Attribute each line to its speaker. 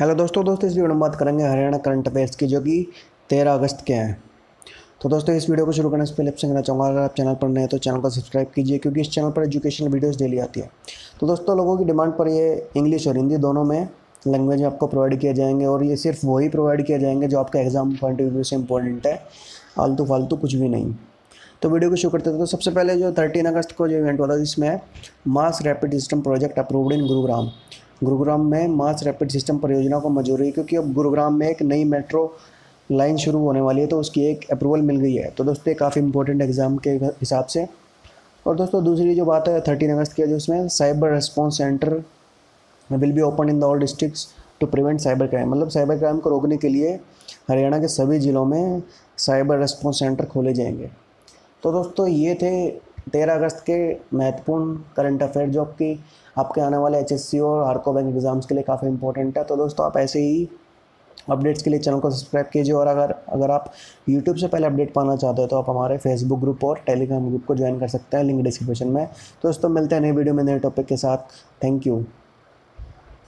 Speaker 1: Hello दोस्तों दोस्तों, इस वीडियो में बात करेंगे हरियाणा करंट अफेयर्स की, जो कि तेरह अगस्त के हैं। तो दोस्तों, इस वीडियो को शुरू करने से पहले आपसे कहना चाहूँगा, अगर आप चैनल पर नए हैं तो चैनल को सब्सक्राइब कीजिए, क्योंकि इस चैनल पर एजुकेशनल वीडियोस डेली आती है। तो दोस्तों, लोगों की डिमांड पर ये इंग्लिश और हिंदी दोनों में लैंग्वेज आपको प्रोवाइड किए जाएँगे, और ये सिर्फ़ वही प्रोवाइड किए जाएँगे जो आपका एग्ज़ाम पॉइंट ऑफ़ व्यू से इंपॉर्टेंट है आलतू फालतू कुछ भी नहीं। तो वीडियो को शुरू करते थे तो सबसे पहले जो थर्टीन अगस्त को जो इवेंट हुआ था, जिसमें mass rapid system project approved in Gurugram Gurugram में मास रैपिड सिस्टम परियोजना को मंजूरी, क्योंकि अब गुरुग्राम में एक नई मेट्रो लाइन शुरू होने वाली है तो उसकी एक अप्रूवल मिल गई है। तो दोस्तों काफ़ी इंपॉर्टेंट एग्ज़ाम के हिसाब से। और दोस्तों, दूसरी जो बात है थर्टीन अगस्त की जो उसमें cyber response centre will be open in the all districts to prevent cyber crime मतलब साइबर क्राइम को रोकने के लिए हरियाणा के सभी ज़िलों में साइबर रिस्पॉन्स सेंटर खोले जाएँगे। तो दोस्तों, ये थे तेरह अगस्त के महत्वपूर्ण करंट अफेयर जो आपकी आपके आने वाले एच और हार्को बैंक एग्ज़ाम्स के लिए काफ़ी इंपॉर्टेंट है। तो दोस्तों, आप ऐसे ही अपडेट्स के लिए चैनल को सब्सक्राइब कीजिए और अगर अगर आप यूट्यूब से पहले अपडेट पाना चाहते हो तो आप हमारे फेसबुक ग्रुप और टेलीग्राम ग्रुप को ज्वाइन कर सकते हैं लिंक डिस्क्रिप्शन में। तो दोस्तों, मिलते हैं नई वीडियो में नए टॉपिक के साथ। Thank you